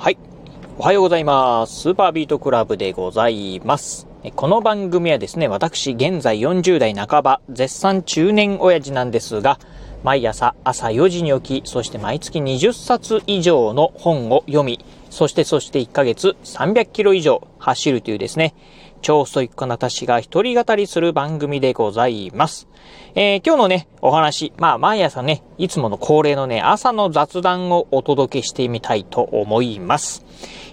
はい。おはようございます。スーパービートクラブでございます。この番組はですね、私、現在40代半ば、絶賛中年親父なんですが、毎朝朝4時に起き、そして毎月20冊以上の本を読み、そしてそして1ヶ月300キロ以上走るというですね、超ストイックな私が一人語りする番組でございます。えー、今日のね、お話、まあ、毎朝ね、いつもの恒例のね、朝の雑談をお届けしてみたいと思います。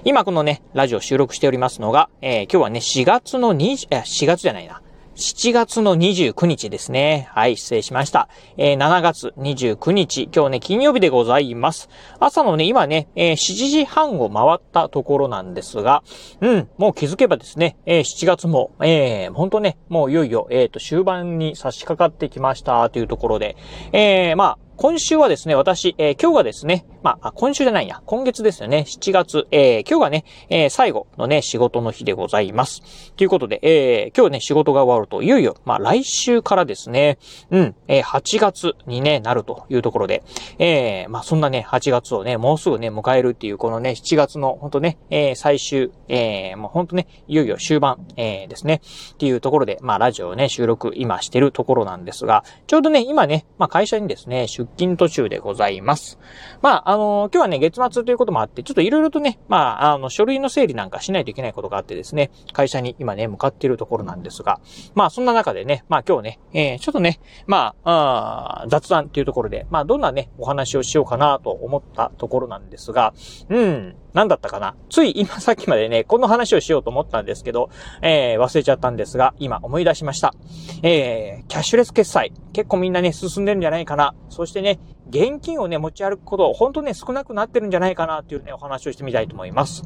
今このね、ラジオ収録しておりますのが、えー、今日はね、4月の20、4月じゃないな。7月の29日ですね。はい、失礼しました。えー、7月29日、今日ね、金曜日でございます。朝のね、今ね、えー、7時半を回ったところなんですが、うん、もう気づけばですね、えー、7月も、えー、ほんとね、もういよいよ、えっ、ー、と、終盤に差し掛かってきましたというところで、えー、まあ、今週はですね、私、えー、今日がですね、まあ、今週じゃないや、今月ですよね、7月、えー、今日がね、えー、最後のね、仕事の日でございます。ということで、えー、今日ね、仕事が終わると、いよいよ、まあ、来週からですね、うん、えー、8月にね、なるというところで、えー、まあ、そんなね、8月をね、もうすぐね、迎えるっていう、このね、7月の、ほんとね、えー、最終、えー、もうほんとね、いよいよ終盤、えー、ですね、っていうところで、まあ、ラジオをね、収録、今してるところなんですが、ちょうどね、今ね、まあ、会社にですね、勤途中でございます。まあ、あの、今日はね、月末ということもあって、ちょっといろいろとね、まあ、あの、書類の整理なんかしないといけないことがあってですね、会社に今ね、向かっているところなんですが、まあ、そんな中でね、まあ今日ね、えー、ちょっとね、まあ、あ雑談っていうところで、まあ、どんなね、お話をしようかなと思ったところなんですが、うん、なんだったかな？つい今さっきまでね、この話をしようと思ったんですけど、えー、忘れちゃったんですが、今思い出しました。えー、キャッシュレス決済。結構みんなね、進んでるんじゃないかな。そしてね、現金をね、持ち歩くこと、ほんとね、少なくなってるんじゃないかなっていうね、お話をしてみたいと思います。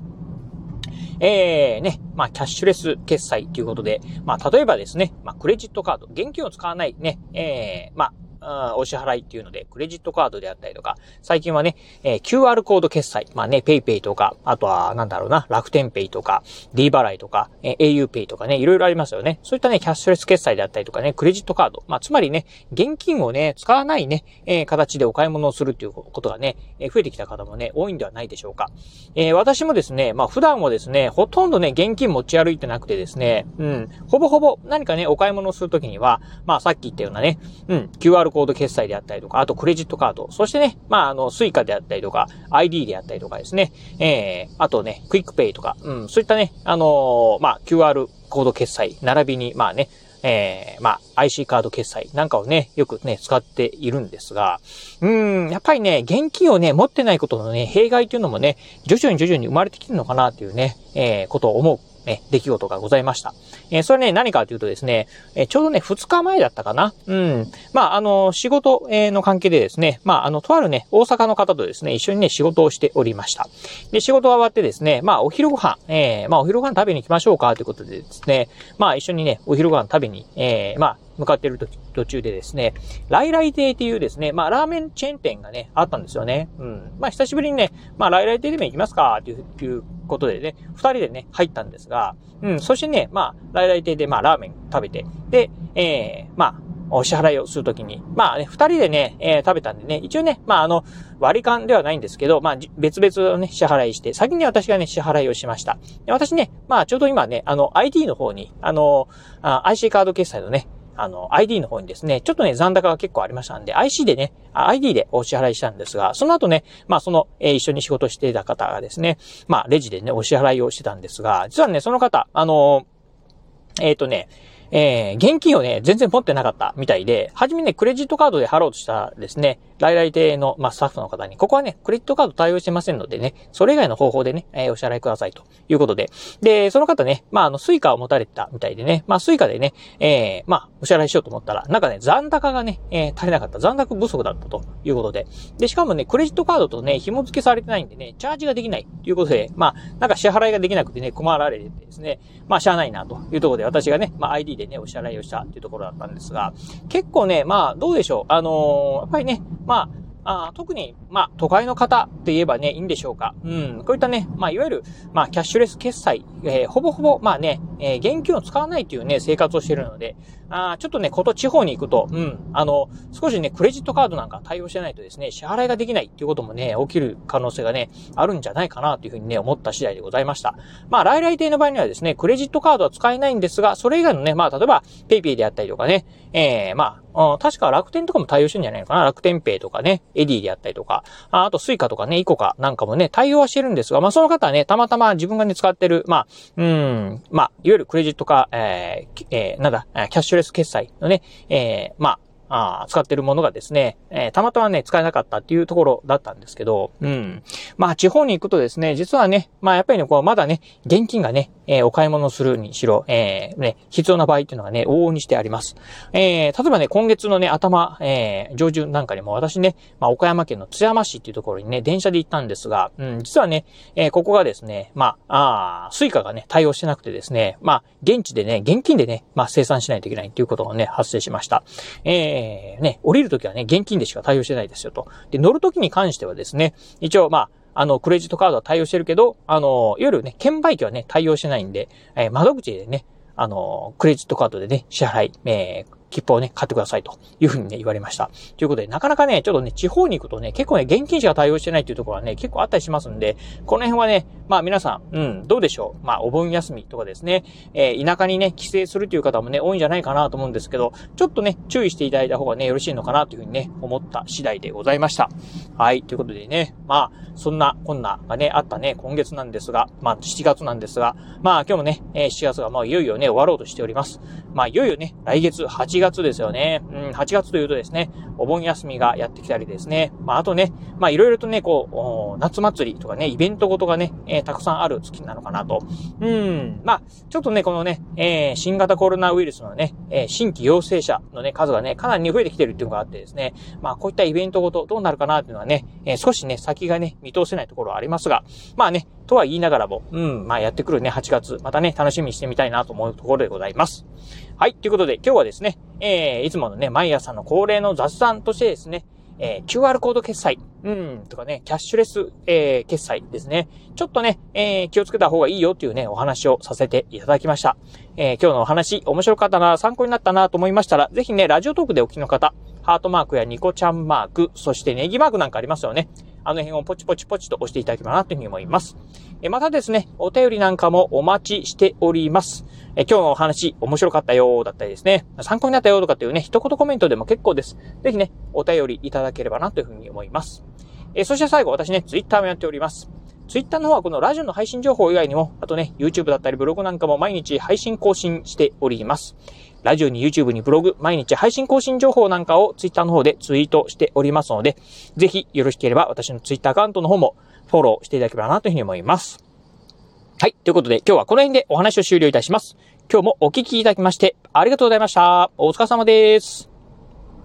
えー、ね、まあ、キャッシュレス決済ということで、まあ、例えばですね、まあ、クレジットカード、現金を使わないね、えー、まあ、お支払いっていうので、クレジットカードであったりとか、最近はね、えー、QR コード決済、まあね、PayPay とか、あとは、なんだろうな、楽天 Pay とか、D 払いとか、えー、auPay とかね、いろいろありますよね。そういったね、キャッシュレス決済であったりとかね、クレジットカード、まあ、つまりね、現金をね、使わないね、えー、形でお買い物をするっていうことがね、えー、増えてきた方もね、多いんではないでしょうか。えー、私もですね、まあ、普段はですね、ほとんどね、現金持ち歩いてなくてですね、うん、ほぼほぼ何かね、お買い物をするときには、まあ、さっき言ったようなね、うん、QR コード決済であったりとか、あとクレジットカード、そしてね、まあ、あの、スイカであったりとか、ID であったりとかですね、えー、あとね、クイックペイとか、うん、そういったね、あのー、まあ、QR コード決済、並びに、まあね、えー、まあ、IC カード決済なんかをね、よくね、使っているんですが、うん、やっぱりね、現金をね、持ってないことのね、弊害というのもね、徐々に徐々に生まれてきてるのかなっていうね、えー、ことを思うえ、出来事がございました。えそれね、何かというとですね、えちょうどね、2日前だったかな。うん。まあ、あの、仕事、えの関係でですね、まあ、あの、とあるね、大阪の方とですね、一緒にね、仕事をしておりました。で、仕事が終わってですね、まあ、お昼ご飯、えー、まあ、お昼ご飯食べに行きましょうかということでですね、まあ、一緒にね、お昼ご飯食べに、えー、まあ、向かっている途中でですね、ライライ亭っていうですね、まあ、ラーメンチェーン店がね、あったんですよね。うん。まあ、久しぶりにね、まあ、ライライ亭でも行きますかっていうことでね、二人でね、入ったんですが、うん、そしてね、まあ、ライライ亭で、まあ、ラーメン食べて、で、えー、まあ、お支払いをするときに、まあね、二人でね、えー、食べたんでね、一応ね、まああの、割り勘ではないんですけど、まあ別々のね、支払いして、先に私がね、支払いをしました。で私ね、まあちょうど今ね、あの、ID の方に、あの、あ IC カード決済のね、あの、ID の方にですね、ちょっとね、残高が結構ありましたんで、IC でね、ID でお支払いしたんですが、その後ね、まあその、えー、一緒に仕事していた方がですね、まあレジでね、お支払いをしてたんですが、実はね、その方、あのえっ、ー、とね、えー、現金をね、全然持ってなかったみたいで、はじめね、クレジットカードで払おうとしたですね、来来亭の、まあ、スタッフの方に、ここはね、クレジットカード対応してませんのでね、それ以外の方法でね、えー、お支払いくださいということで。で、その方ね、まあ、あの、スイカを持たれてたみたいでね、まあ、スイカでね、えー、まあ、お支払いしようと思ったら、なんかね、残高がね、えー、足りなかった。残高不足だったということで。で、しかもね、クレジットカードとね、紐付けされてないんでね、チャージができないということで、まあ、なんか支払いができなくてね、困られてですね、まあ、しゃあないなというところで、私がね、まあ、ID でね、お支払いをしたっていうところだったんですが、結構ね、まあ、どうでしょう。あのー、やっぱりね、まあ、あ特に、まあ、都会の方って言えばね、いいんでしょうか。うん。こういったね、まあ、いわゆる、まあ、キャッシュレス決済、えー、ほぼほぼ、まあね、えー、現金を使わないというね、生活をしているので、あちょっとね、こと地方に行くと、うん、あの、少しね、クレジットカードなんか対応してないとですね、支払いができないっていうこともね、起きる可能性がね、あるんじゃないかなというふうにね、思った次第でございました。まあ、来来亭の場合にはですね、クレジットカードは使えないんですが、それ以外のね、まあ、例えば、ペイペイであったりとかね、えー、まあ、あ確か楽天とかも対応してるんじゃないのかな？楽天ペイとかね、エディであったりとか、ああとスイカとかね、イコカなんかもね、対応はしてるんですが、まあその方はね、たまたま自分がね、使ってる、まあ、うん、まあ、いわゆるクレジットか、えー、えー、なんだ、キャッシュレス決済のね、えー、まあ、あ使ってるものがですね、えー、たまたまね、使えなかったっていうところだったんですけど、うん。まあ、地方に行くとですね、実はね、まあ、やっぱりね、こう、まだね、現金がね、えー、お買い物するにしろ、えー、ね、必要な場合っていうのがね、往々にしてあります。えー、例えばね、今月のね、頭、えー、上旬なんかにも私ね、まあ、岡山県の津山市っていうところにね、電車で行ったんですが、うん、実はね、えー、ここがですね、まあ、あスイカがね、対応してなくてですね、まあ、現地でね、現金でね、まあ、精算しないといけないっていうことがね、発生しました。えー、えね、降りるときはね、現金でしか対応してないですよと。で、乗るときに関してはですね、一応、まあ、あの、クレジットカードは対応してるけど、あの、いわゆるね、券売機はね、対応してないんで、えー、窓口でね、あの、クレジットカードでね、支払い、えー、切符をね、買ってくださいというふうにね、言われました。ということで、なかなかね、ちょっとね、地方に行くとね、結構ね、現金しか対応してないっていうところはね、結構あったりしますんで、この辺はね、まあ皆さん、うん、どうでしょう。まあお盆休みとかですね、えー、田舎にね、帰省するという方もね、多いんじゃないかなと思うんですけど、ちょっとね、注意していただいた方がね、よろしいのかなというふうにね、思った次第でございました。はい、ということでね、まあ、そんな、こんながね、あったね、今月なんですが、まあ7月なんですが、まあ今日もね、えー、7月がもういよいよね、終わろうとしております。まあいよいよね、来月8月ですよね。うん、8月というとですね、お盆休みがやってきたりですね、まあ、あとね、まあ、いろいろとね、こう、夏祭りとかね、イベントごとがね、えー、たくさんある月なのかなと。うん、まあ、ちょっとね、このね、えー、新型コロナウイルスのね、えー、新規陽性者のね、数がね、かなり増えてきてるっていうのがあってですね、まあ、こういったイベントごとどうなるかなっていうのはね、えー、少しね、先がね、見通せないところはありますが、まあね、とは言いながらも、うん、まあやってくるね、8月、またね、楽しみにしてみたいなと思うところでございます。はい、ということで今日はですね、えー、いつものね、毎朝の恒例の雑談としてですね、えー、QR コード決済、うん、とかね、キャッシュレス、えー、決済ですね。ちょっとね、えー、気をつけた方がいいよっていうね、お話をさせていただきました。えー、今日のお話、面白かったな、参考になったなと思いましたら、ぜひね、ラジオトークでお聞きの方、ハートマークやニコちゃんマーク、そしてネギマークなんかありますよね。あの辺をポチポチポチと押していただければなというふうに思います。えまたですね、お便りなんかもお待ちしております。え今日のお話面白かったよだったりですね、参考になったよとかっていうね、一言コメントでも結構です。ぜひね、お便りいただければなというふうに思います。えそして最後、私ね、ツイッターもやっております。ツイッターの方はこのラジオの配信情報以外にも、あとね、YouTube だったりブログなんかも毎日配信更新しております。ラジオに YouTube にブログ、毎日配信更新情報なんかを Twitter の方でツイートしておりますので、ぜひよろしければ私の Twitter アカウントの方もフォローしていただければなというふうに思います。はい。ということで今日はこの辺でお話を終了いたします。今日もお聞きいただきましてありがとうございました。お疲れ様です。